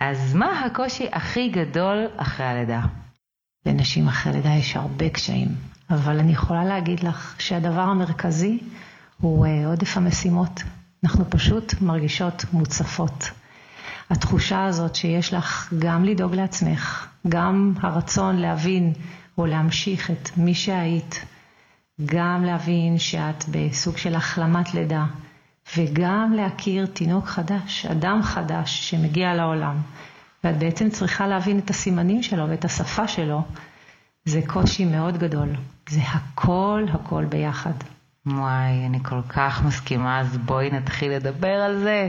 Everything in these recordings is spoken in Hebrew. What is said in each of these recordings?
אז מה הקושי הכי גדול אחרי הלידה? לנשים אחרי לידה יש הרבה קשיים, אבל אני יכולה להגיד לך שהדבר המרכזי הוא אה, עודף המשימות. אנחנו פשוט מרגישות מוצפות. התחושה הזאת שיש לך גם לדאוג לעצמך, גם הרצון להבין או להמשיך את מי שהיית, גם להבין שאת בסוג של החלמת לידה, וגם להכיר תינוק חדש, אדם חדש שמגיע לעולם, ואת בעצם צריכה להבין את הסימנים שלו ואת השפה שלו, זה קושי מאוד גדול. זה הכל הכל ביחד. וואי, אני כל כך מסכימה, אז בואי נתחיל לדבר על זה.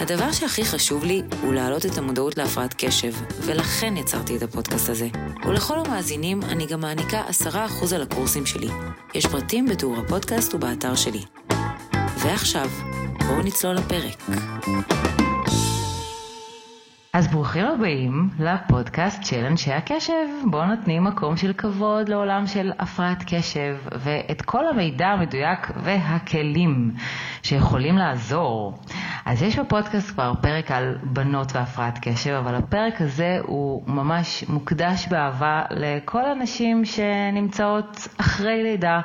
הדבר שהכי חשוב לי הוא להעלות את המודעות להפרעת קשב, ולכן יצרתי את הפודקאסט הזה. ולכל המאזינים אני גם מעניקה 10% על הקורסים שלי. יש פרטים בתיאור הפודקאסט ובאתר שלי. ועכשיו, בואו נצלול לפרק. אז ברוכים הבאים לפודקאסט של אנשי הקשב. בואו נותנים מקום של כבוד לעולם של הפרעת קשב ואת כל המידע המדויק והכלים שיכולים לעזור. אז יש בפודקאסט כבר פרק על בנות והפרעת קשב, אבל הפרק הזה הוא ממש מוקדש באהבה לכל הנשים שנמצאות אחרי לידה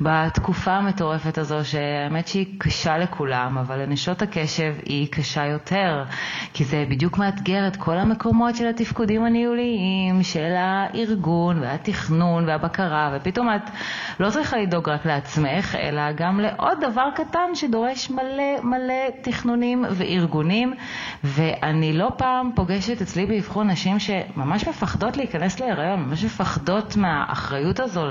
בתקופה המטורפת הזו, שהאמת שהיא קשה לכולם, אבל לנשות הקשב היא קשה יותר, כי זה בדיוק מאתגר את כל המקומות של התפקודים הניהוליים, של הארגון והתכנון והבקרה, ופתאום את לא צריכה לדאוג רק לעצמך, אלא גם לעוד דבר קטן שדורש מלא מלא תכנונים. ארגונים וארגונים, ואני לא פעם פוגשת אצלי באבחון נשים שממש מפחדות להיכנס להיריון, ממש מפחדות מהאחריות הזו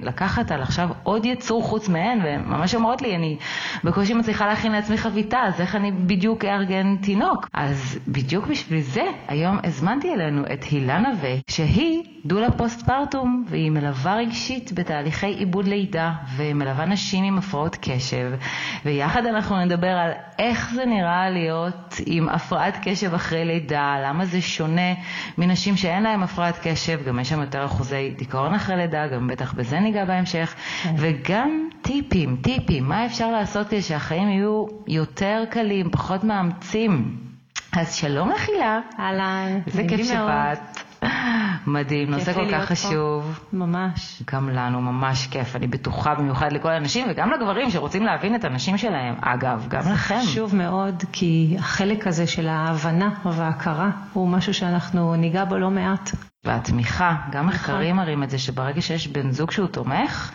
לקחת על עכשיו עוד יצור חוץ מהן, וממש אומרות לי, אני בקושי מצליחה להכין לעצמי חביתה, אז איך אני בדיוק אארגן תינוק? אז בדיוק בשביל זה, היום הזמנתי אלינו את הילה נווה, שהיא דולה פוסט פרטום, והיא מלווה רגשית בתהליכי עיבוד לידה, ומלווה נשים עם הפרעות קשב, ויחד אנחנו נדבר על איך זה נראה להיות עם הפרעת קשב אחרי לידה, למה זה שונה מנשים שאין להן הפרעת קשב, גם יש שם יותר אחוזי דיכאון אחרי לידה, גם בטח בזה ניגע בהמשך, כן. וגם טיפים, טיפים, מה אפשר לעשות כדי שהחיים יהיו יותר קלים, פחות מאמצים. אז שלום לך הילה. אהלן. איזה כיף שבאת. מדהים, נושא כל כך חשוב. פה. ממש. גם לנו, ממש כיף. אני בטוחה במיוחד לכל הנשים וגם לגברים שרוצים להבין את הנשים שלהם. אגב, גם לכם. זה חשוב מאוד, כי החלק הזה של ההבנה וההכרה הוא משהו שאנחנו ניגע בו לא מעט. והתמיכה, גם מחקרים מראים את זה שברגע שיש בן זוג שהוא תומך,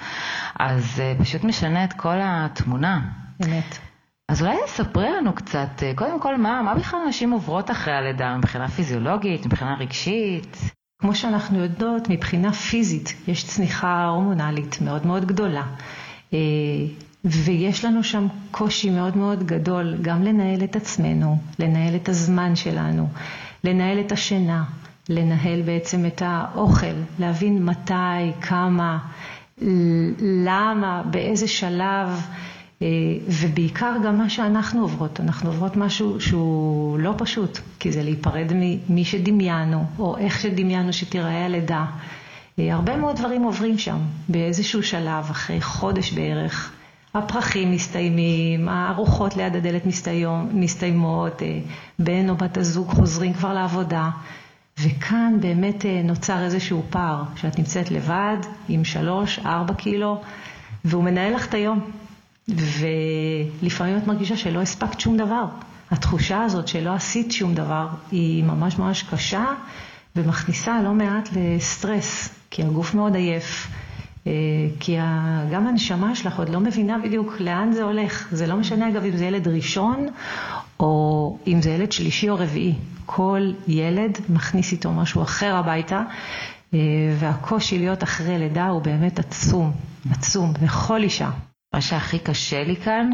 אז uh, פשוט משנה את כל התמונה. אמת. אז אולי תספרי לנו קצת, אה, קודם כל, מה, מה בכלל נשים עוברות אחרי הלידה מבחינה פיזיולוגית, מבחינה רגשית? כמו שאנחנו יודעות, מבחינה פיזית יש צניחה הורמונלית מאוד מאוד גדולה. אה, ויש לנו שם קושי מאוד מאוד גדול גם לנהל את עצמנו, לנהל את הזמן שלנו, לנהל את השינה, לנהל בעצם את האוכל, להבין מתי, כמה, למה, באיזה שלב. אה, ובעיקר גם מה שאנחנו עוברות, אנחנו עוברות משהו שהוא לא פשוט, כי זה להיפרד ממי שדמיינו, או איך שדמיינו שתיראה הלידה. אה, הרבה מאוד דברים עוברים שם באיזשהו שלב, אחרי חודש בערך. הפרחים מסתיימים, הארוחות ליד הדלת מסתיימות, אה, בן או בת הזוג חוזרים כבר לעבודה. וכאן באמת נוצר איזשהו פער, שאת נמצאת לבד עם שלוש, ארבע קילו, והוא מנהל לך את היום. ולפעמים את מרגישה שלא הספקת שום דבר. התחושה הזאת שלא עשית שום דבר היא ממש ממש קשה ומכניסה לא מעט לסטרס, כי הגוף מאוד עייף, אה, כי גם הנשמה שלך עוד לא מבינה בדיוק לאן זה הולך. זה לא משנה אגב אם זה ילד ראשון או אם זה ילד שלישי או רביעי. כל ילד מכניס איתו משהו אחר הביתה, אה, והקושי להיות אחרי לידה הוא באמת עצום, עצום, לכל אישה. מה שהכי קשה לי כאן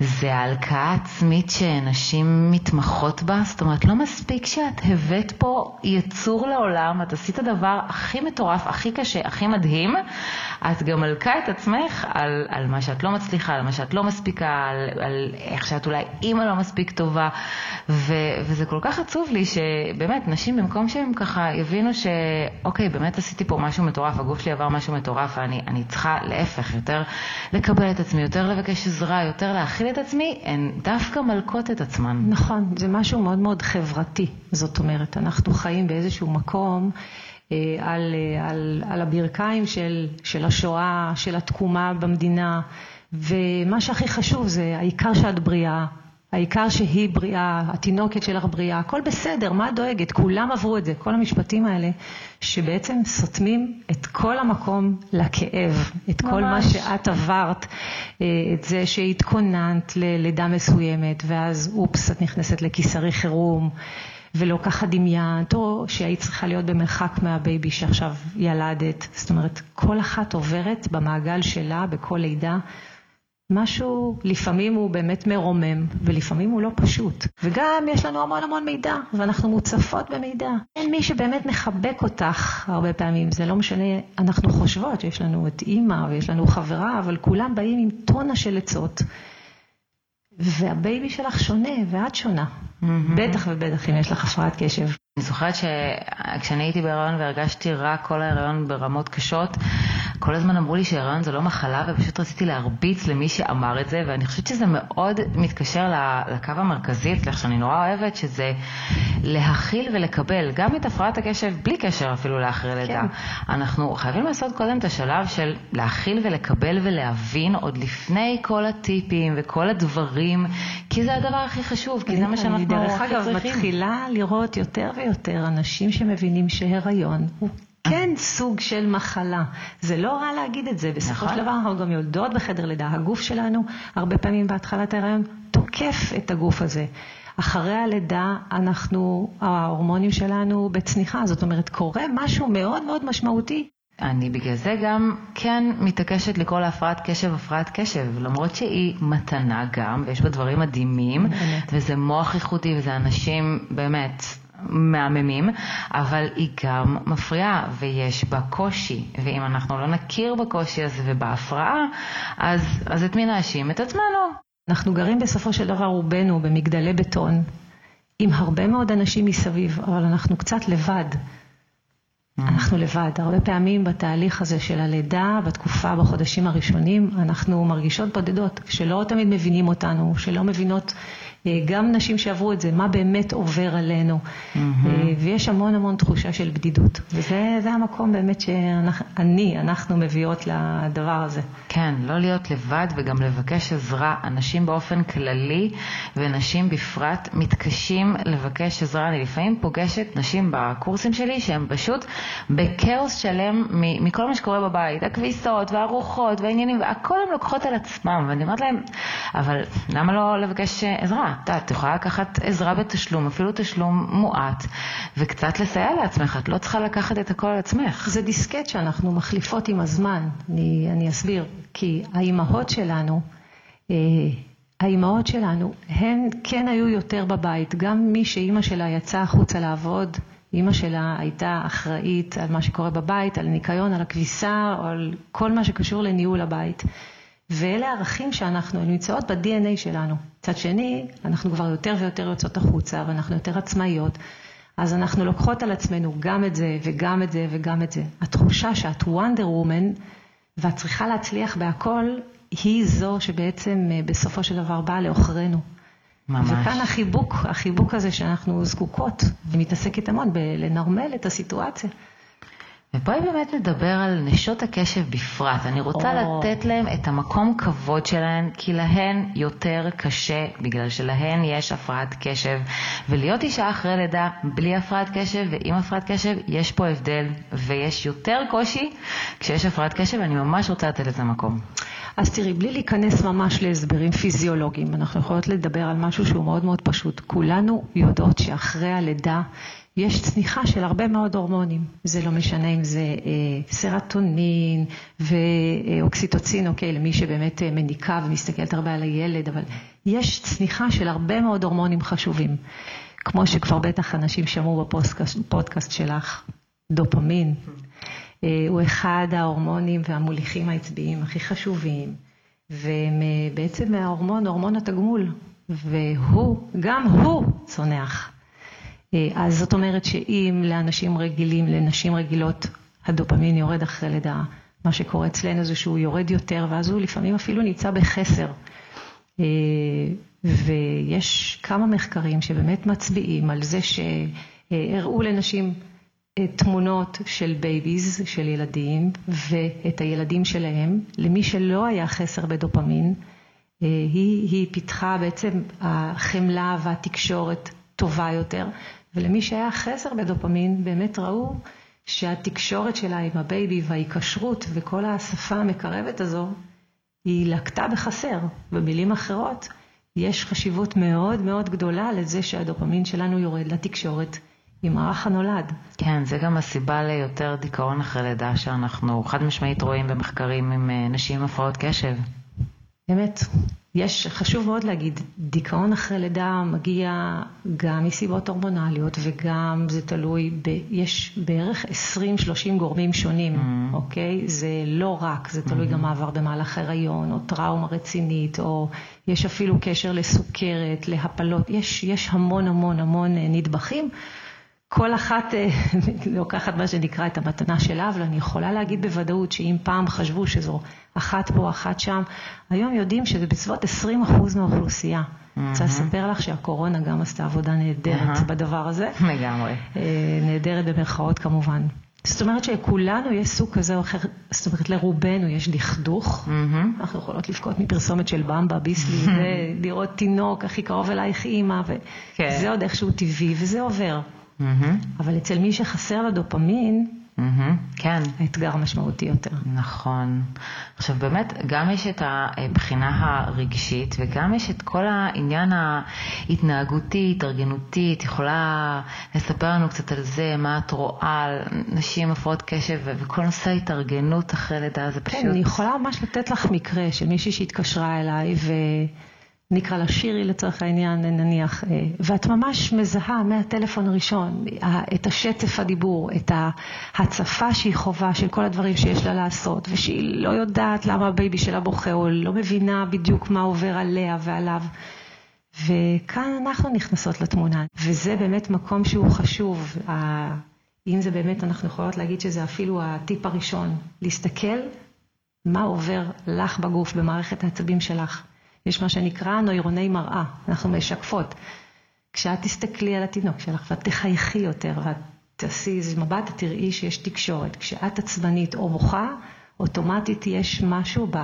זה ההלקאה העצמית שנשים מתמחות בה. זאת אומרת, לא מספיק שאת הבאת פה יצור לעולם, את עשית הדבר הכי מטורף, הכי קשה, הכי מדהים, את גם מלכה את עצמך על, על מה שאת לא מצליחה, על מה שאת לא מספיקה, על, על איך שאת אולי אימא לא מספיק טובה, ו, וזה כל כך עצוב לי שבאמת, נשים במקום שהם ככה יבינו שאוקיי, באמת עשיתי פה משהו מטורף, הגוף שלי עבר משהו מטורף, ואני צריכה להפך, יותר לקבל את עצמי, יותר לבקש עזרה, יותר להכיל את עצמי, הן דווקא מלקות את עצמן. נכון, זה משהו מאוד מאוד חברתי. זאת אומרת, אנחנו חיים באיזשהו מקום על, אה, על, על הברכיים של, של השואה, של התקומה במדינה, ומה שהכי חשוב זה העיקר שאת בריאה, העיקר שהיא בריאה, התינוקת שלך בריאה, הכל בסדר, מה את דואגת? כולם עברו את זה, כל המשפטים האלה, שבעצם סותמים את כל המקום לכאב, את ממש. כל מה שאת עברת, אה, את זה שהתכוננת ללידה מסוימת, ואז אופס, את נכנסת לקיסרי חירום. ולא ככה דמיינת, או שהיית צריכה להיות במרחק מה baby שעכשיו ילדת. זאת אומרת, כל אחת עוברת במעגל שלה, בכל לידה, משהו לפעמים הוא באמת מרומם, ולפעמים הוא לא פשוט. וגם יש לנו המון המון מידע, ואנחנו מוצפות במידע. אין מי שבאמת מחבק אותך הרבה פעמים, זה לא משנה, אנחנו חושבות שיש לנו את אימא ויש לנו חברה, אבל כולם באים עם טונה של עצות. והבייבי שלך שונה, ואת שונה. Mm-hmm. בטח ובטח אם יש לך הפרעת קשב. אני זוכרת שכשאני הייתי בהיריון והרגשתי רע כל ההיריון ברמות קשות, כל הזמן אמרו לי שהיריון זה לא מחלה ופשוט רציתי להרביץ למי שאמר את זה ואני חושבת שזה מאוד מתקשר לקו המרכזי אצלך שאני נורא אוהבת שזה להכיל ולקבל גם את הפרעת הקשב בלי קשר אפילו לאחרי לידה. כן. אנחנו חייבים לעשות קודם את השלב של להכיל ולקבל ולהבין עוד לפני כל הטיפים וכל הדברים כי זה הדבר הכי חשוב כי זה מה שאנחנו הכי צריכים. אני דרך אגב מתחילה לראות יותר ויותר אנשים שמבינים שהיריון הוא כן סוג של מחלה. זה לא רע להגיד את זה, בסופו של נכון. דבר אנחנו גם יולדות בחדר לידה. הגוף שלנו, הרבה פעמים בהתחלת ההיריון, תוקף את הגוף הזה. אחרי הלידה אנחנו, ההורמונים שלנו בצניחה, זאת אומרת קורה משהו מאוד מאוד משמעותי. אני בגלל זה גם כן מתעקשת לקרוא להפרעת קשב הפרעת קשב, למרות שהיא מתנה גם, ויש בה דברים מדהימים, וזה מוח איכותי וזה אנשים באמת מהממים, אבל היא גם מפריעה ויש בה קושי, ואם אנחנו לא נכיר בקושי הזה ובהפרעה, אז, אז את מי נאשים? את עצמנו. אנחנו גרים בסופו של דבר רובנו במגדלי בטון, עם הרבה מאוד אנשים מסביב, אבל אנחנו קצת לבד. Mm. אנחנו לבד. הרבה פעמים בתהליך הזה של הלידה, בתקופה, בחודשים הראשונים, אנחנו מרגישות בודדות, שלא תמיד מבינים אותנו, שלא מבינות גם נשים שעברו את זה, מה באמת עובר עלינו. Mm-hmm. ויש המון המון תחושה של בדידות. וזה המקום באמת שאני, אנחנו מביאות לדבר הזה. כן, לא להיות לבד וגם לבקש עזרה. אנשים באופן כללי ונשים בפרט מתקשים לבקש עזרה. אני לפעמים פוגשת נשים בקורסים שלי שהן פשוט בכאוס שלם מכל מה שקורה בבית. הכביסות והרוחות והעניינים, והכל הן לוקחות על עצמם. ואני אומרת להם, אבל למה לא לבקש עזרה? את יודעת, את יכולה לקחת עזרה בתשלום, אפילו תשלום מועט, וקצת לסייע לעצמך, את לא צריכה לקחת את הכל על עצמך. זה דיסקט שאנחנו מחליפות עם הזמן, אני, אני אסביר, כי האימהות שלנו, אה, האימהות שלנו, הן כן היו יותר בבית, גם מי שאימא שלה יצאה החוצה לעבוד, אימא שלה הייתה אחראית על מה שקורה בבית, על ניקיון, על הכביסה, או על כל מה שקשור לניהול הבית. ואלה ערכים שאנחנו, נמצאות ב-DNA שלנו. מצד שני, אנחנו כבר יותר ויותר יוצאות החוצה, ואנחנו יותר עצמאיות, אז אנחנו לוקחות על עצמנו גם את זה, וגם את זה, וגם את זה. התחושה שאת וונדר וומן, ואת צריכה להצליח בהכל, היא זו שבעצם אה, בסופו של דבר באה לעוכרינו. ממש. וכאן החיבוק, החיבוק הזה שאנחנו זקוקות, ומתעסקת המון בלנרמל את הסיטואציה. ובואי באמת נדבר על נשות הקשב בפרט. אני רוצה או. לתת להם את המקום כבוד שלהן, כי להן יותר קשה, בגלל שלהן יש הפרעת קשב. ולהיות אישה אחרי לידה בלי הפרעת קשב ועם הפרעת קשב, יש פה הבדל, ויש יותר קושי כשיש הפרעת קשב, ואני ממש רוצה לתת לזה מקום. אז תראי, בלי להיכנס ממש להסברים פיזיולוגיים, אנחנו יכולות לדבר על משהו שהוא מאוד מאוד פשוט. כולנו יודעות שאחרי הלידה יש צניחה של הרבה מאוד הורמונים. זה לא משנה אם זה אה, סרטונין ואוקסיטוצין, אוקיי, למי שבאמת אה, מניקה ומסתכלת הרבה על הילד, אבל יש צניחה של הרבה מאוד הורמונים חשובים. כמו שכבר בטח אנשים שמעו בפודקאסט שלך, דופמין. אה, הוא אחד ההורמונים והמוליכים העצביים הכי חשובים, ובעצם ההורמון, הורמון התגמול, והוא, גם הוא צונח. אה, אז זאת אומרת שאם לאנשים רגילים, לנשים רגילות, הדופמין יורד אחרי לידה, מה שקורה אצלנו זה שהוא יורד יותר, ואז הוא לפעמים אפילו נמצא בחסר. אה, ויש כמה מחקרים שבאמת מצביעים על זה שהראו לנשים תמונות של babies, של ילדים, ואת הילדים שלהם. למי שלא היה חסר בדופמין, אה, היא, היא פיתחה בעצם החמלה והתקשורת טובה יותר, ולמי שהיה חסר בדופמין, באמת ראו שהתקשורת שלה עם ה baby וההיקשרות וכל השפה המקרבת הזו, היא לקתה בחסר. במילים אחרות, יש חשיבות מאוד מאוד גדולה לזה שהדופמין שלנו יורד לתקשורת. עם האח הנולד. כן, זה גם הסיבה ליותר דיכאון אחרי לידה שאנחנו חד משמעית רואים במחקרים עם אה, נשים עם הפרעות קשב. באמת, יש, חשוב מאוד להגיד, דיכאון אחרי לידה מגיע גם מסיבות הורמונליות וגם זה תלוי, ב, יש בערך 20-30 גורמים שונים, mm-hmm. אוקיי? זה לא רק, זה תלוי mm-hmm. גם מעבר במהלך הריון או טראומה רצינית או יש אפילו קשר לסוכרת, להפלות, יש, יש המון המון המון אה, נדבכים. כל אחת אה, לוקחת מה שנקרא את המתנה שלה, אבל אני יכולה להגיד בוודאות שאם פעם חשבו שזו אחת פה, אחת שם, היום יודעים שזה בסביבות 20% מהאוכלוסייה. אני רוצה לספר לך שהקורונה גם עשתה עבודה נהדרת בדבר הזה. לגמרי. אה, נהדרת במרכאות כמובן. זאת אומרת שלכולנו יש סוג כזה או אחר, זאת אומרת לרובנו יש דכדוך, mm-hmm. אנחנו יכולות לבכות מפרסומת של במבה, ביסלי, ולראות תינוק הכי קרוב אלייך אימא, וזה כן. עוד איכשהו טבעי, וזה עובר. Mm-hmm. אבל אצל מי שחסר לדופמין, Mm-hmm, כן. האתגר משמעותי יותר. נכון. עכשיו באמת, גם יש את הבחינה הרגשית וגם יש את כל העניין ההתנהגותי, התארגנותי. את יכולה לספר לנו קצת על זה, מה את רואה על נשים הפרעות קשב וכל נושא ההתארגנות אחרי לידה, זה פשוט... כן, אני יכולה ממש לתת לך מקרה של מישהי שהתקשרה אליי ו... נקרא לה שירי לצורך העניין, נניח, אה, ואת ממש מזהה מהטלפון הראשון את השטף הדיבור, את ההצפה שהיא חווה של כל הדברים שיש לה לעשות, ושהיא לא יודעת למה ה baby שלה בוכה, או לא מבינה בדיוק מה עובר עליה ועליו. וכאן אנחנו נכנסות לתמונה, וזה באמת מקום שהוא חשוב. אם זה באמת, אנחנו יכולות להגיד שזה אפילו הטיפ הראשון, להסתכל מה עובר לך בגוף, במערכת העצבים שלך. יש מה שנקרא נוירוני מראה, אנחנו משקפות. כשאת תסתכלי על התינוק שלך ואת תחייכי יותר ואת תעשי איזה מבט, את תראי שיש תקשורת. כשאת עצבנית או בוכה, אוטומטית יש משהו ב...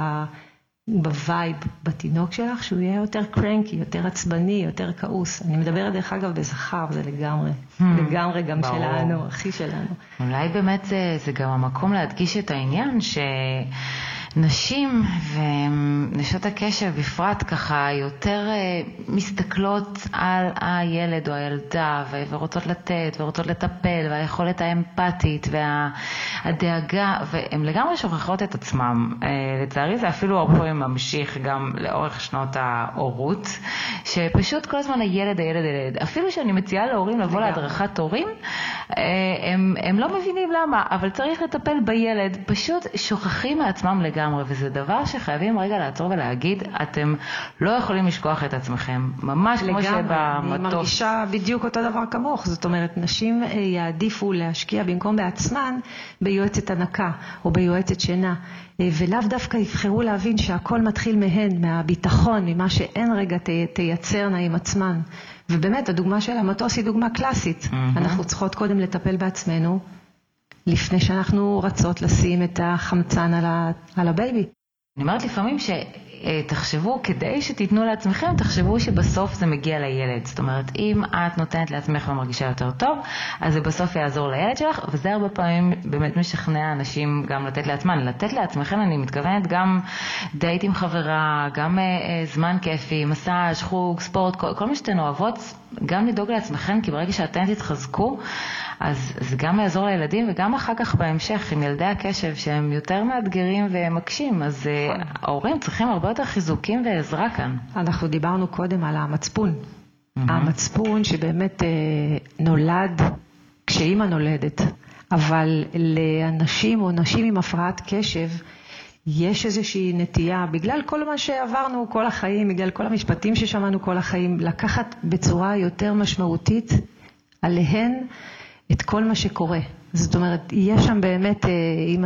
בווייב בתינוק שלך, שהוא יהיה יותר cranky, יותר עצבני, יותר כעוס. אני מדברת דרך אגב בזכר, זה לגמרי, hmm, לגמרי גם ברור. שלנו, הכי שלנו. אולי באמת זה, זה גם המקום להדגיש את העניין ש... נשים ונשות הקשב בפרט ככה יותר אה, מסתכלות על הילד או הילדה ורוצות לתת ורוצות לטפל והיכולת האמפתית והדאגה והן לגמרי שוכחות את עצמם. אה, לצערי זה אפילו הרבה פעמים ממשיך גם לאורך שנות ההורות, שפשוט כל הזמן הילד, הילד, הילד. אפילו שאני מציעה להורים לבוא להדרכת הורים, הם, הם לא מבינים למה, אבל צריך לטפל בילד, פשוט שוכחים מעצמם לגמרי. לגמרי, וזה דבר שחייבים רגע לעצור ולהגיד, אתם לא יכולים לשכוח את עצמכם, ממש לגמרי, כמו שבמטוס. אני מרגישה בדיוק אותו דבר כמוך, זאת אומרת, נשים אה, יעדיפו להשקיע במקום בעצמן ביועצת הנקה או ביועצת שינה, אה, ולאו דווקא יבחרו להבין שהכל מתחיל מהן, מהביטחון, ממה שאין רגע תייצרנה עם עצמן. ובאמת, הדוגמה של המטוס היא דוגמה קלאסית. Mm-hmm. אנחנו צריכות קודם לטפל בעצמנו. לפני שאנחנו רצות לשים את החמצן על, ה, על ה baby. אני אומרת לפעמים ש... אה, תחשבו, כדי שתיתנו לעצמכם, תחשבו שבסוף זה מגיע לילד. זאת אומרת, אם את נותנת לעצמך ומרגישה יותר טוב, אז זה בסוף יעזור לילד שלך, וזה הרבה פעמים באמת משכנע אנשים גם לתת לעצמם. לתת לעצמכם, אני מתכוונת גם דייט עם חברה, גם אה, אה, זמן כיפי, מסאז', חוג, ספורט, כל, כל מה שאתן אוהבות, גם לדאוג לעצמכם, כי ברגע שאתן תתחזקו, אז זה גם יעזור לילדים וגם אחר כך בהמשך עם ילדי הקשב שהם יותר מאתגרים ומקשים, אז נכון. ההורים צריכים הרבה יותר חיזוקים ועזרה כאן. אנחנו דיברנו קודם על המצפון. Mm-hmm. המצפון שבאמת אה, נולד כשאימא נולדת, אבל לאנשים או נשים עם הפרעת קשב, יש איזושהי נטייה, בגלל כל מה שעברנו כל החיים, בגלל כל המשפטים ששמענו כל החיים, לקחת בצורה יותר משמעותית עליהן את כל מה שקורה. זאת אומרת, יש שם באמת, אה,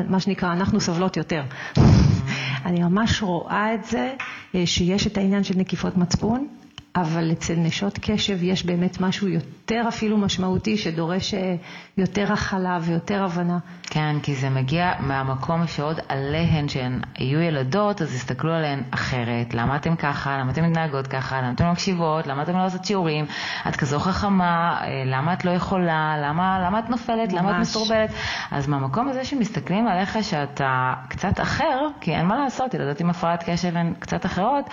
מה שנקרא, אנחנו סובלות יותר. אני ממש רואה את זה, אה, שיש את העניין של נקיפות מצפון, אבל אצל נשות קשב יש באמת משהו יותר אפילו משמעותי שדורש אה, יותר הכלה ויותר הבנה. כן, כי זה מגיע מהמקום שעוד עליהן שהן היו ילדות, אז הסתכלו עליהן אחרת. למה אתן ככה? למה אתן מתנהגות ככה? למה אתן לא מקשיבות? למה אתן לא עושות שיעורים? את כזו חכמה, אה, למה את לא יכולה? למה, למה את נופלת? ממש. למה את מסורבלת? אז מהמקום הזה שמסתכלים עליך שאתה קצת אחר, כי אין מה לעשות, ילדות עם הפרעת קשב הן קצת אחרות,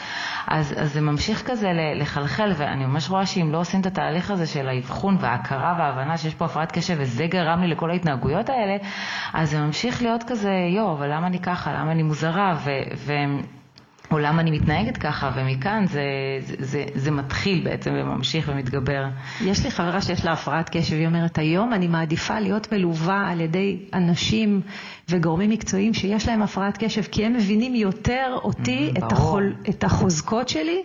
אז, אז זה ממשיך כזה לחלחל, ואני ממש רואה שאם לא עושים את התהליך הזה של האבחון וההכרה וההבנה שיש פה הפרעת קשב וזה גרם לי לכל ההתנהגויות האלה, אז זה ממשיך להיות כזה, יואו, אבל למה אני ככה? למה אני מוזרה? ו... ו... או למה אני מתנהגת ככה, ומכאן זה, זה, זה, זה מתחיל בעצם וממשיך ומתגבר. יש לי חברה שיש לה הפרעת קשב, היא אומרת, היום אני מעדיפה להיות מלווה על ידי אנשים וגורמים מקצועיים שיש להם הפרעת קשב, כי הם מבינים יותר אותי, את, החול, את החוזקות שלי.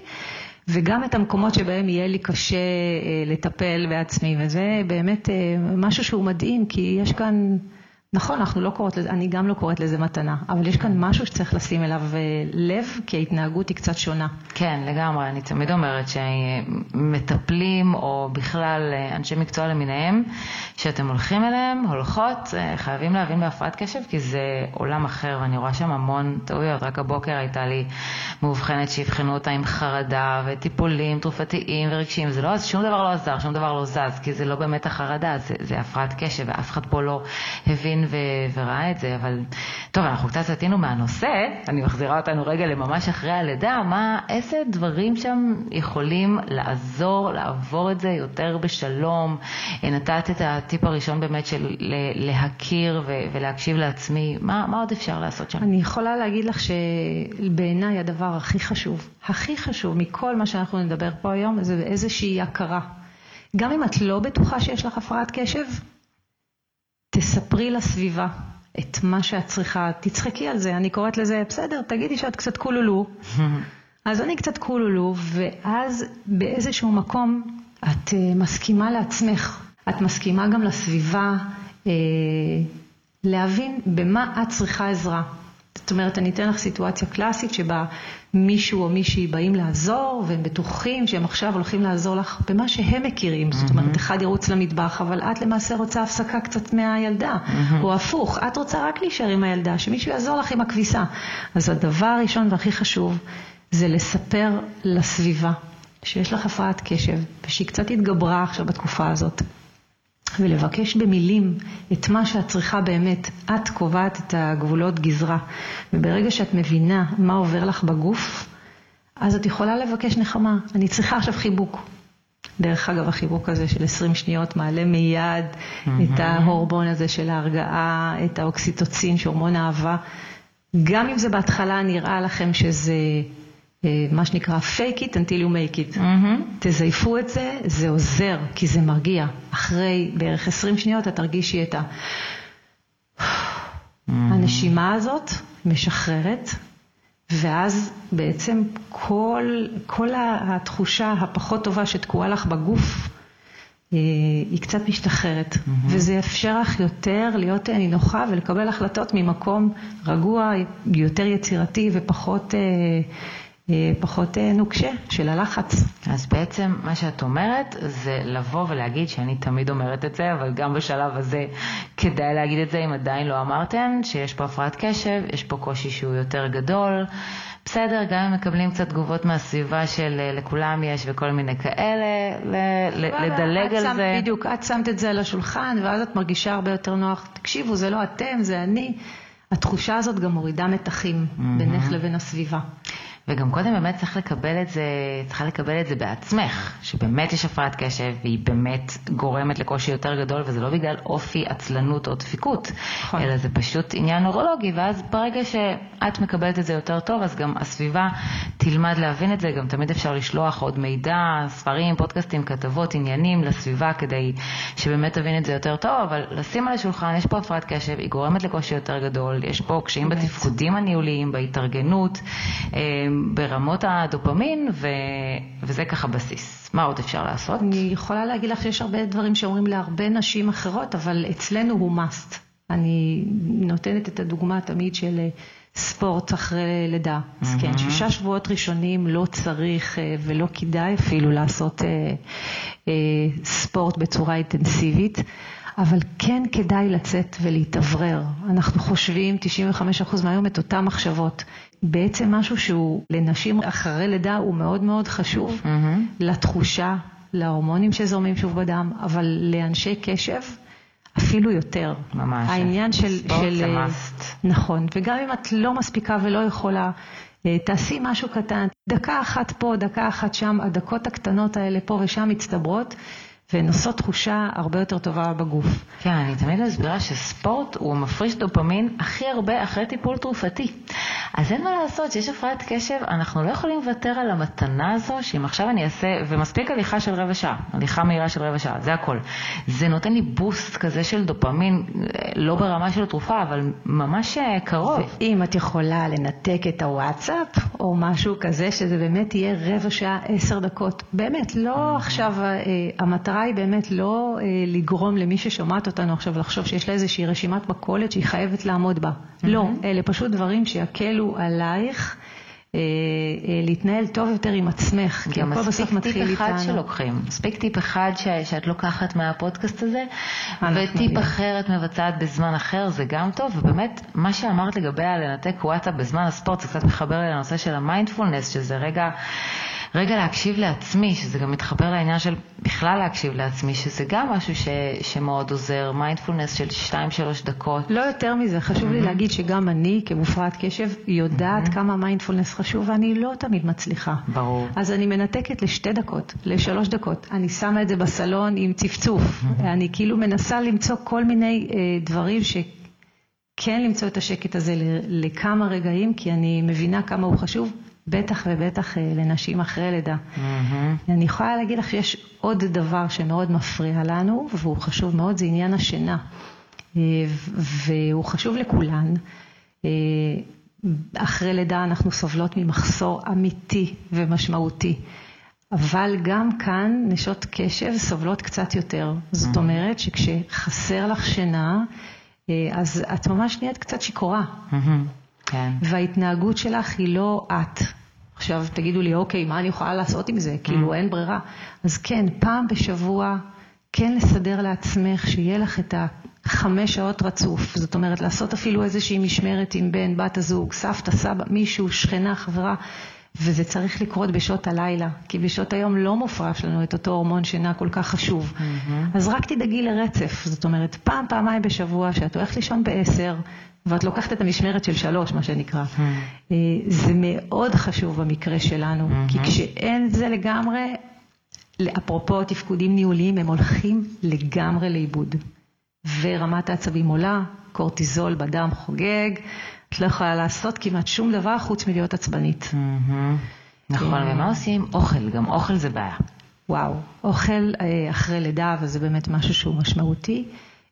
וגם את המקומות שבהם יהיה לי קשה אה, לטפל בעצמי, וזה באמת אה, משהו שהוא מדהים, כי יש כאן נכון, אנחנו לא קוראות לזה, אני גם לא קוראת לזה מתנה, אבל יש כאן משהו שצריך לשים אליו אה, לב, כי ההתנהגות היא קצת שונה. כן, לגמרי. אני תמיד אומרת שמטפלים, או בכלל אה, אנשי מקצוע למיניהם, שאתם הולכים אליהם, הולכות, אה, חייבים להבין בהפרעת קשב, כי זה עולם אחר, ואני רואה שם המון טעויות. רק הבוקר הייתה לי מאובחנת שאבחנו אותה עם חרדה, וטיפולים תרופתיים ורגשיים. זה לא, שום דבר לא עזר, שום דבר לא זז, כי זה לא באמת החרדה, זה, זה הפרעת קשב, ואף אחד פה לא הבין ו- וראה את זה, אבל טוב, אנחנו קצת סטינו מהנושא, אני מחזירה אותנו רגע לממש אחרי הלידה, מה, איזה דברים שם יכולים לעזור, לעבור את זה יותר בשלום? נתת את הטיפ הראשון באמת של להכיר ו- ולהקשיב לעצמי, מה, מה עוד אפשר לעשות שם? אני יכולה להגיד לך שבעיניי הדבר הכי חשוב, הכי חשוב מכל מה שאנחנו נדבר פה היום, זה איזושהי הכרה. גם אם את לא בטוחה שיש לך הפרעת קשב, תספרי לסביבה את מה שאת צריכה, תצחקי על זה, אני קוראת לזה, בסדר, תגידי שאת קצת קולולו, אז אני קצת קולולו, ואז באיזשהו מקום את uh, מסכימה לעצמך, את מסכימה גם לסביבה uh, להבין במה את צריכה עזרה. זאת אומרת, אני אתן לך סיטואציה קלאסית שבה מישהו או מישהי באים לעזור, והם בטוחים שהם עכשיו הולכים לעזור לך במה שהם מכירים. Mm-hmm. זאת אומרת, אחד ירוץ למטבח, אבל את למעשה רוצה הפסקה קצת מהילדה, mm-hmm. או הפוך, את רוצה רק להישאר עם הילדה, שמישהו יעזור לך עם הכביסה. אז הדבר הראשון והכי חשוב זה לספר לסביבה שיש לך הפרעת קשב, ושהיא קצת התגברה עכשיו בתקופה הזאת. ולבקש במילים את מה שאת צריכה באמת. את קובעת את הגבולות גזרה, וברגע שאת מבינה מה עובר לך בגוף, אז את יכולה לבקש נחמה. אני צריכה עכשיו חיבוק. דרך אגב, החיבוק הזה של 20 שניות מעלה מיד mm-hmm. את ההורמון הזה של ההרגעה, את האוקסיטוצין, שהורמון אהבה. גם אם זה בהתחלה נראה לכם שזה מה שנקרא fake it until you make it. Mm-hmm. תזייפו את זה, זה עוזר, כי זה מרגיע. אחרי בערך 20 שניות את תרגישי את ה... Mm-hmm. הנשימה הזאת משחררת, ואז בעצם כל, כל התחושה הפחות טובה שתקועה לך בגוף, אה, היא קצת משתחררת, mm-hmm. וזה אפשר לך יותר להיות נינוחה ולקבל החלטות ממקום רגוע, יותר יצירתי ופחות... פחות נוקשה של הלחץ. אז בעצם מה שאת אומרת זה לבוא ולהגיד שאני תמיד אומרת את זה, אבל גם בשלב הזה כדאי להגיד את זה אם עדיין לא אמרתן, שיש פה הפרעת קשב, יש פה קושי שהוא יותר גדול. בסדר, גם אם מקבלים קצת תגובות מהסביבה של אה, לכולם יש וכל מיני כאלה, לדלג על זה. בדיוק, את שמת את זה על השולחן ואז את מרגישה הרבה יותר נוח. תקשיבו, זה לא אתם, זה אני. התחושה הזאת גם מורידה מתחים mm-hmm. בינך לבין הסביבה. וגם קודם באמת צריך לקבל את זה, צריכה לקבל את זה בעצמך, שבאמת יש הפרעת קשב והיא באמת גורמת לקושי יותר גדול וזה לא בגלל אופי עצלנות או דפיקות, נכון. אלא זה פשוט עניין נורולוגי ואז ברגע שאת מקבלת את זה יותר טוב אז גם הסביבה תלמד להבין את זה, גם תמיד אפשר לשלוח עוד מידע, ספרים, פודקאסטים, כתבות, עניינים לסביבה כדי שבאמת תבין את זה יותר טוב, אבל לשים על השולחן, יש פה הפרעת קשב, היא גורמת לקושי יותר גדול, יש פה קשיים בתפקודים הניהוליים, בהתארגנות. ברמות הדופמין, ו... וזה ככה בסיס. מה עוד אפשר לעשות? אני יכולה להגיד לך שיש הרבה דברים שאומרים להרבה נשים אחרות, אבל אצלנו הוא must. אני נותנת את הדוגמה תמיד של אה, ספורט אחרי לידה. Mm-hmm. אז כן, שישה שבועות ראשונים לא צריך אה, ולא כדאי אפילו לעשות אה, ספורט בצורה אינטנסיבית. אבל כן כדאי לצאת ולהתאוורר. אנחנו חושבים 95% מהיום את אותן מחשבות. בעצם משהו שהוא לנשים אחרי לידה הוא מאוד מאוד חשוב mm-hmm. לתחושה, להורמונים שזורמים שוב בדם, אבל לאנשי קשב אפילו יותר. ממש. העניין של... ספורט זה מאסט. נכון, וגם אם את לא מספיקה ולא יכולה, אה, תעשי משהו קטן, דקה אחת פה, דקה אחת שם, הדקות הקטנות האלה פה ושם מצטברות. והן עושות תחושה הרבה יותר טובה בגוף. כן, אני תמיד מסבירה שספורט הוא מפריש דופמין הכי הרבה אחרי טיפול תרופתי. אז אין מה לעשות, שיש הפרעת קשב, אנחנו לא יכולים לוותר על המתנה הזו, שאם עכשיו אני אעשה, ומספיק הליכה של רבע שעה, הליכה מהירה של רבע שעה, זה הכל. זה נותן לי בוסט כזה של דופמין, לא ברמה של תרופה, אבל ממש אה, קרוב. ואם את יכולה לנתק את הוואטסאפ, או משהו כזה, שזה באמת יהיה רבע שעה, עשר דקות. באמת, לא עכשיו, אה, המטרה היא באמת לא אה, לגרום למי ששומעת אותנו עכשיו לחשוב שיש לה איזושהי רשימת מכולת שהיא חייבת לעמוד בה. לא, אלה פשוט דברים שיקלו עלייך. אה, אה, להתנהל טוב יותר עם עצמך, כי הכל בסוף מתחיל איתנו. גם מספיק טיפ אחד שלוקחים, מספיק טיפ אחד ש, שאת לוקחת מהפודקאסט הזה, וטיפ אחר את מבצעת בזמן אחר, זה גם טוב, ובאמת, מה שאמרת לגבי לנתק וואטסאפ בזמן הספורט, זה קצת מחבר לנושא של המיינדפולנס, שזה רגע... רגע להקשיב לעצמי, שזה גם מתחבר לעניין של בכלל להקשיב לעצמי, שזה גם משהו ש, שמאוד עוזר, מיינדפולנס של 2-3 דקות. לא יותר מזה, חשוב mm-hmm. לי להגיד שגם אני כמופרעת קשב יודעת mm-hmm. כמה מיינדפולנס חשוב ואני לא תמיד מצליחה. ברור. אז אני מנתקת לשתי דקות, לשלוש דקות. אני שמה את זה בסלון עם צפצוף. Mm-hmm. אני כאילו מנסה למצוא כל מיני אה, דברים ש... כן למצוא את השקט הזה לכמה רגעים, כי אני מבינה כמה הוא חשוב, בטח ובטח אה, לנשים אחרי לידה. Mm-hmm. אני יכולה להגיד לך שיש עוד דבר שמאוד מפריע לנו, והוא חשוב מאוד, זה עניין השינה. אה, והוא חשוב לכולן. אה, אחרי לידה אנחנו סובלות ממחסור אמיתי ומשמעותי. אבל גם כאן נשות קשב סובלות קצת יותר. זאת mm-hmm. אומרת שכשחסר לך שינה, אז את ממש נהיית קצת שיכורה. Mm-hmm. כן. וההתנהגות שלך היא לא את. עכשיו תגידו לי, אוקיי, מה אני יכולה לעשות עם זה? כאילו mm. אין ברירה. אז כן, פעם בשבוע כן לסדר לעצמך שיהיה לך את החמש שעות רצוף. זאת אומרת, לעשות אפילו איזושהי משמרת עם בן, בת הזוג, סבתא, סבא, מישהו, שכנה, חברה. וזה צריך לקרות בשעות הלילה, כי בשעות היום לא מופרש לנו את אותו הורמון שינה כל כך חשוב. Mm-hmm. אז רק תדאגי לרצף, זאת אומרת, פעם, פעמיים בשבוע, שאת הולכת לישון בעשר, ואת לוקחת את המשמרת של שלוש, מה שנקרא. Mm-hmm. זה מאוד חשוב במקרה שלנו, mm-hmm. כי כשאין זה לגמרי, אפרופו תפקודים ניהוליים, הם הולכים לגמרי לאיבוד. ורמת העצבים עולה, קורטיזול בדם חוגג, את לא יכולה לעשות כמעט שום דבר חוץ מלהיות עצבנית. נכון, אה, ומה עושים? אוכל, גם אוכל זה בעיה. וואו, אוכל אה, אחרי לידה, וזה באמת משהו שהוא משמעותי.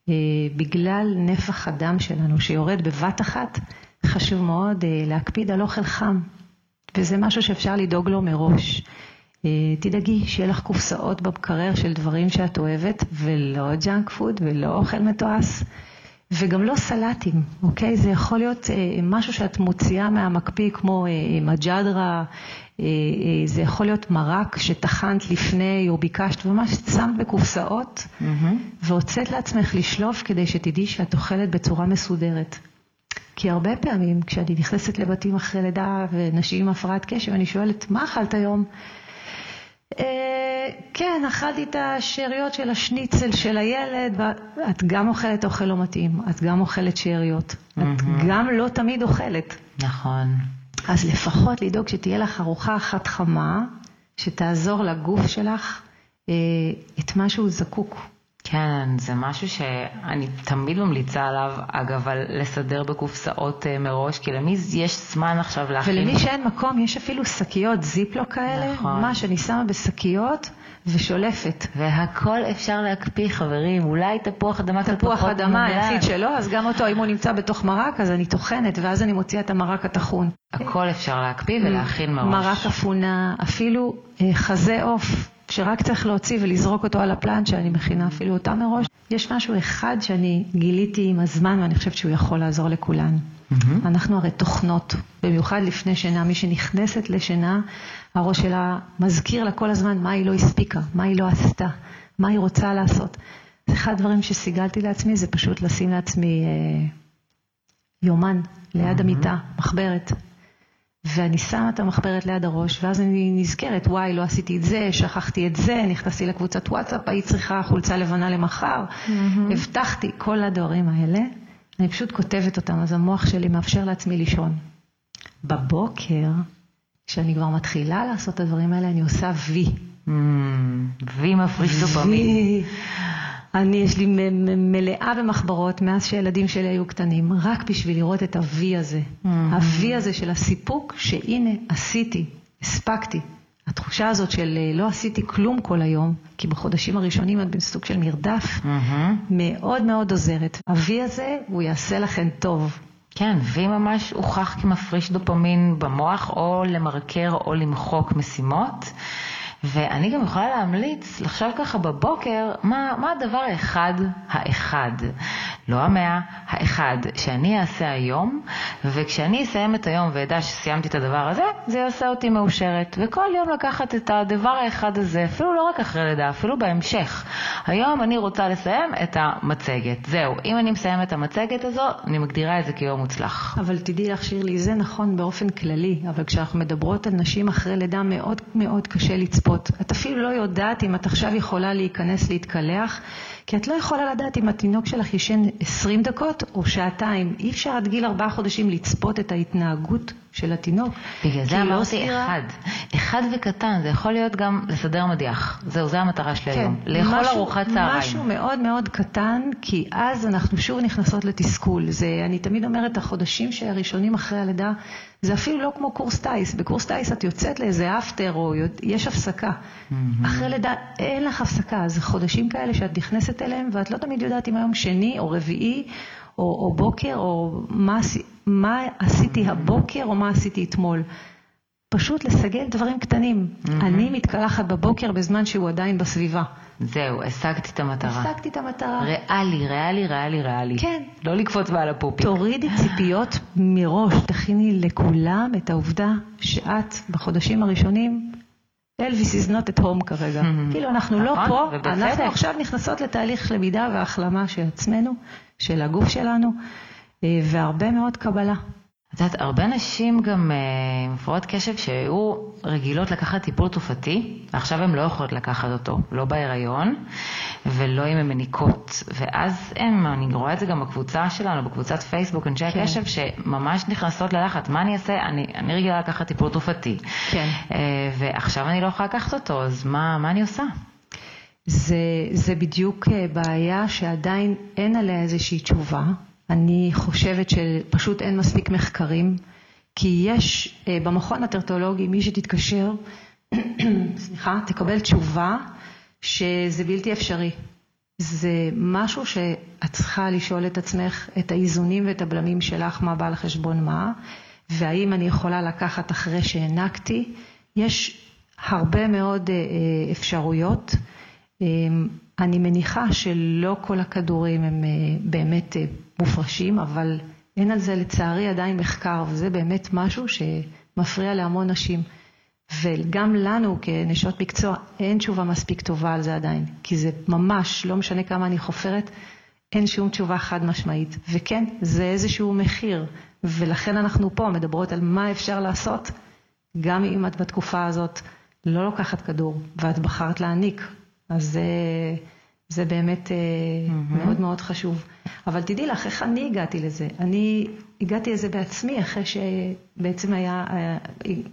אה, בגלל נפח הדם שלנו שיורד בבת אחת, חשוב מאוד להקפיד על אוכל חם, וזה משהו שאפשר לדאוג לו מראש. תדאגי שיהיה לך קופסאות במקרר של דברים שאת אוהבת, ולא ג'אנק פוד ולא אוכל מתועש. וגם לא סלטים, אוקיי? זה יכול להיות אה, משהו שאת מוציאה מהמקפיא כמו אה, מג'דרה, אה, אה, זה יכול להיות מרק שטחנת לפני או ביקשת ממש שמת בקופסאות mm-hmm. והוצאת לעצמך לשלוף כדי שתדעי שאת אוכלת בצורה מסודרת. כי הרבה פעמים כשאני נכנסת לבתים אחרי לידה ונשים עם הפרעת קשב, אני שואלת, מה אכלת היום? כן, אכלתי את השאריות של השניצל של הילד, ואת גם אוכלת אוכל לא מתאים, את גם אוכלת שאריות, את גם לא תמיד אוכלת. נכון. אז לפחות לדאוג שתהיה לך ארוחה אחת חמה, שתעזור לגוף שלך אה, את מה שהוא זקוק. כן, זה משהו שאני תמיד ממליצה עליו, אגב, על לסדר בקופסאות אה, מראש, כי למי יש זמן עכשיו להכין? ולמי שאין מקום, יש אפילו שקיות זיפלו כאלה, נכון. מה שאני שמה בשקיות ושולפת. והכל אפשר להקפיא, חברים, אולי תפוח אדמה קצת פחות תפוח אדמה היחיד שלא, אז גם אותו, אם הוא נמצא בתוך מרק, אז אני טוחנת, ואז אני מוציאה את המרק הטחון. הכל אפשר להקפיא ולהכין מראש. מרק אפונה, אפילו אה, חזה עוף. שרק צריך להוציא ולזרוק אותו על הפלנט שאני מכינה אפילו אותה מראש. יש משהו אחד שאני גיליתי עם הזמן ואני חושבת שהוא יכול לעזור לכולן. Mm-hmm. אנחנו הרי תוכנות, במיוחד לפני שינה, מי שנכנסת לשינה, הראש שלה מזכיר לה כל הזמן מה היא לא הספיקה, מה היא לא עשתה, מה היא רוצה לעשות. זה אחד הדברים שסיגלתי לעצמי, זה פשוט לשים לעצמי אה, יומן ליד mm-hmm. המיטה, מחברת, ואני שמה את המחברת ליד הראש, ואז אני נזכרת, וואי, לא עשיתי את זה, שכחתי את זה, נכנסתי לקבוצת וואטסאפ, היית צריכה חולצה לבנה למחר, mm-hmm. הבטחתי, כל הדברים האלה, אני פשוט כותבת אותם, אז המוח שלי מאפשר לעצמי לישון. בבוקר, כשאני כבר מתחילה לעשות את הדברים האלה, אני עושה וי. וי מפריש דופמין. אני, יש לי מלאה במחברות מאז שהילדים שלי היו קטנים, רק בשביל לראות את ה-V הזה. Mm-hmm. ה-V הזה של הסיפוק, שהנה, עשיתי, הספקתי. התחושה הזאת של אה, לא עשיתי כלום כל היום, כי בחודשים הראשונים את בסוג של מרדף, mm-hmm. מאוד מאוד עוזרת. ה-V הזה, הוא יעשה לכם טוב. כן, V ממש הוכח כמפריש דופמין במוח, או למרקר או למחוק משימות. ואני גם יכולה להמליץ לחשוב ככה בבוקר, מה, מה הדבר האחד, האחד, לא המאה, האחד, שאני אעשה היום, וכשאני אסיים את היום ואדע שסיימתי את הדבר הזה, זה יעשה אותי מאושרת. וכל יום לקחת את הדבר האחד הזה, אפילו לא רק אחרי לידה, אפילו בהמשך. היום אני רוצה לסיים את המצגת. זהו, אם אני מסיים את המצגת הזו, אני מגדירה את זה כיום מוצלח. אבל תדעי לך, שירלי, זה נכון באופן כללי, אבל כשאנחנו מדברות על נשים אחרי לידה, מאוד מאוד קשה לצפות. את אפילו לא יודעת אם את עכשיו יכולה להיכנס להתקלח, כי את לא יכולה לדעת אם התינוק שלך ישן 20 דקות או שעתיים. אי אפשר עד גיל ארבעה חודשים לצפות את ההתנהגות של התינוק. בגלל זה לא אמרתי לא אחד. אחד וקטן, זה יכול להיות גם לסדר מדיח. זהו, זו המטרה שלי כן, היום. לאכול משהו, ארוחת צהריים. משהו מאוד מאוד קטן, כי אז אנחנו שוב נכנסות לתסכול. זה, אני תמיד אומרת, החודשים הראשונים אחרי הלידה, זה אפילו לא כמו קורס טיס. בקורס טיס את יוצאת לאיזה אפטר או יש הפסקה. Mm-hmm. אחרי לידה אין לך הפסקה. זה חודשים כאלה שאת נכנסת אליהם ואת לא תמיד יודעת אם היום שני או רביעי או, או בוקר או מה, מה עשיתי הבוקר או מה עשיתי אתמול. פשוט לסגל דברים קטנים. Mm-hmm. אני מתקלחת בבוקר בזמן שהוא עדיין בסביבה. זהו, השגתי את המטרה. השגתי את המטרה. ריאלי, ריאלי, ריאלי, ריאלי. כן. לא לקפוץ מעל הפופיק. תורידי ציפיות מראש, תכיני לכולם את העובדה שאת בחודשים הראשונים, אלוויס is not at home כרגע. כאילו אנחנו לא נכון, פה, אנחנו עכשיו נכנסות לתהליך למידה והחלמה של עצמנו, של הגוף שלנו, אה, והרבה מאוד קבלה. את יודעת, הרבה נשים גם אה, עם הפרעות קשב שהיו רגילות לקחת טיפול תרופתי, ועכשיו הן לא יכולות לקחת אותו, לא בהיריון ולא אם הן מניקות. ואז הן, אני רואה את זה גם בקבוצה שלנו, בקבוצת פייסבוק, אנשי כן. הקשב, שממש נכנסות ללחץ, מה אני אעשה? אני, אני רגילה לקחת טיפול תרופתי. כן. אה, ועכשיו אני לא יכולה לקחת אותו, אז מה, מה אני עושה? זה, זה בדיוק אה, בעיה שעדיין אין עליה איזושהי תשובה. אני חושבת שפשוט אין מספיק מחקרים, כי יש אה, במכון הטרטולוגי מי שתתקשר, סליחה, תקבל תשובה שזה בלתי אפשרי. זה משהו שאת צריכה לשאול את עצמך את האיזונים ואת הבלמים שלך, מה בא על חשבון מה, והאם אני יכולה לקחת אחרי שהענקתי. יש הרבה מאוד אה, אפשרויות. אני מניחה שלא כל הכדורים הם באמת מופרשים, אבל אין על זה לצערי עדיין מחקר, וזה באמת משהו שמפריע להמון נשים. וגם לנו כנשות מקצוע אין תשובה מספיק טובה על זה עדיין, כי זה ממש, לא משנה כמה אני חופרת, אין שום תשובה חד משמעית. וכן, זה איזשהו מחיר, ולכן אנחנו פה מדברות על מה אפשר לעשות, גם אם את בתקופה הזאת לא לוקחת כדור, ואת בחרת להעניק, אז זה, זה באמת mm-hmm. מאוד מאוד חשוב. אבל תדעי לך, איך אני הגעתי לזה? אני הגעתי לזה בעצמי אחרי שבעצם היה,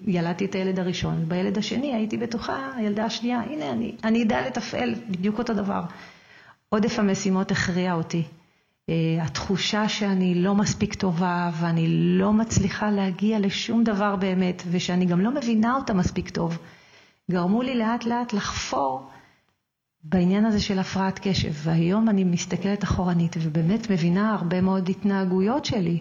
ילדתי את הילד הראשון. בילד השני הייתי בטוחה, הילדה השנייה, הנה אני, אני אדע לתפעל בדיוק אותו דבר. עודף המשימות הכריע אותי. אה, התחושה שאני לא מספיק טובה ואני לא מצליחה להגיע לשום דבר באמת ושאני גם לא מבינה אותה מספיק טוב, גרמו לי לאט לאט לחפור בעניין הזה של הפרעת קשב, והיום אני מסתכלת אחורנית ובאמת מבינה הרבה מאוד התנהגויות שלי,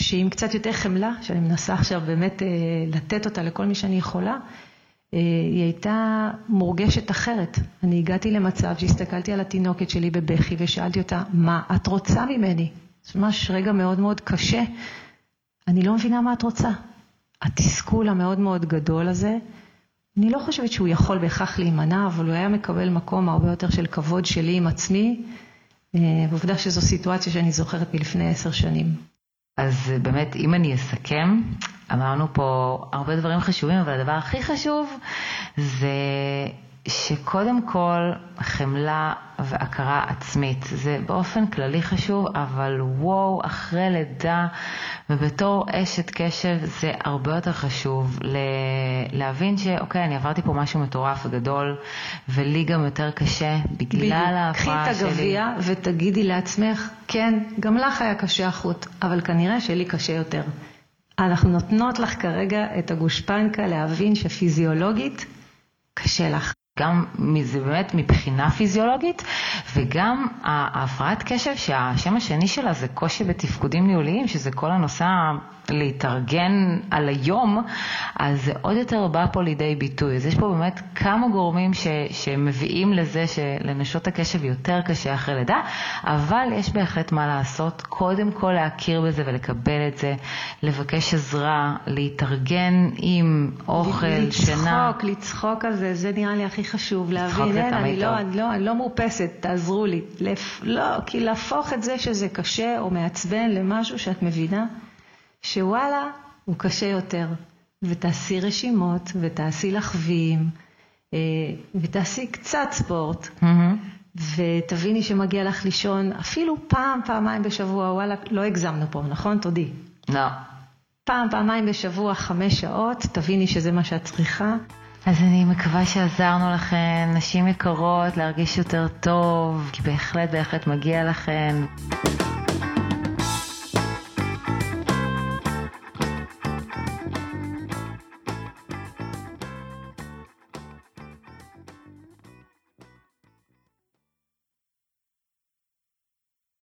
שעם קצת יותר חמלה, שאני מנסה עכשיו באמת אה, לתת אותה לכל מי שאני יכולה, אה, היא הייתה מורגשת אחרת. אני הגעתי למצב שהסתכלתי על התינוקת שלי בבכי ושאלתי אותה, מה את רוצה ממני? זה ממש רגע מאוד מאוד קשה. אני לא מבינה מה את רוצה. התסכול המאוד מאוד גדול הזה, אני לא חושבת שהוא יכול בהכרח להימנע, אבל הוא היה מקבל מקום הרבה יותר של כבוד שלי עם עצמי, ועובדה אה, שזו סיטואציה שאני זוכרת מלפני עשר שנים. אז באמת, אם אני אסכם, אמרנו פה הרבה דברים חשובים, אבל הדבר הכי חשוב זה שקודם כל חמלה והכרה עצמית זה באופן כללי חשוב, אבל וואו, אחרי לידה ובתור אשת קשב זה הרבה יותר חשוב להבין שאוקיי, אני עברתי פה משהו מטורף וגדול, ולי גם יותר קשה בגלל ההפרעה שלי. קחי את הגביע ותגידי לעצמך, כן, גם לך היה קשה החוט, אבל כנראה שלי קשה יותר. אנחנו נותנות לך כרגע את הגושפנקה להבין שפיזיולוגית קשה לך. גם זה באמת מבחינה פיזיולוגית, וגם ההפרעת קשב שהשם השני שלה זה קושי בתפקודים ניהוליים, שזה כל הנושא להתארגן על היום, אז זה עוד יותר בא פה לידי ביטוי. אז יש פה באמת כמה גורמים ש, שמביאים לזה שלנשות הקשב יותר קשה אחרי לידה, אבל יש בהחלט מה לעשות. קודם כל להכיר בזה ולקבל את זה, לבקש עזרה, להתארגן עם אוכל, לצחוק, שינה. לצחוק, לצחוק על זה, זה נראה לי הכי חשוב. להבין, אין, אני לא, אני, לא, אני לא מאופסת, תעזרו לי. לפ... לא, כי להפוך את זה שזה קשה או מעצבן למשהו שאת מבינה. שוואלה, הוא קשה יותר. ותעשי רשימות, ותעשי לחבים, אה, ותעשי קצת ספורט, mm-hmm. ותביני שמגיע לך לישון אפילו פעם, פעמיים בשבוע, וואלה, לא הגזמנו פה, נכון? תודי. לא. פעם, פעמיים בשבוע, חמש שעות, תביני שזה מה שאת צריכה. אז אני מקווה שעזרנו לכן, נשים יקרות, להרגיש יותר טוב, כי בהחלט בהחלט מגיע לכן.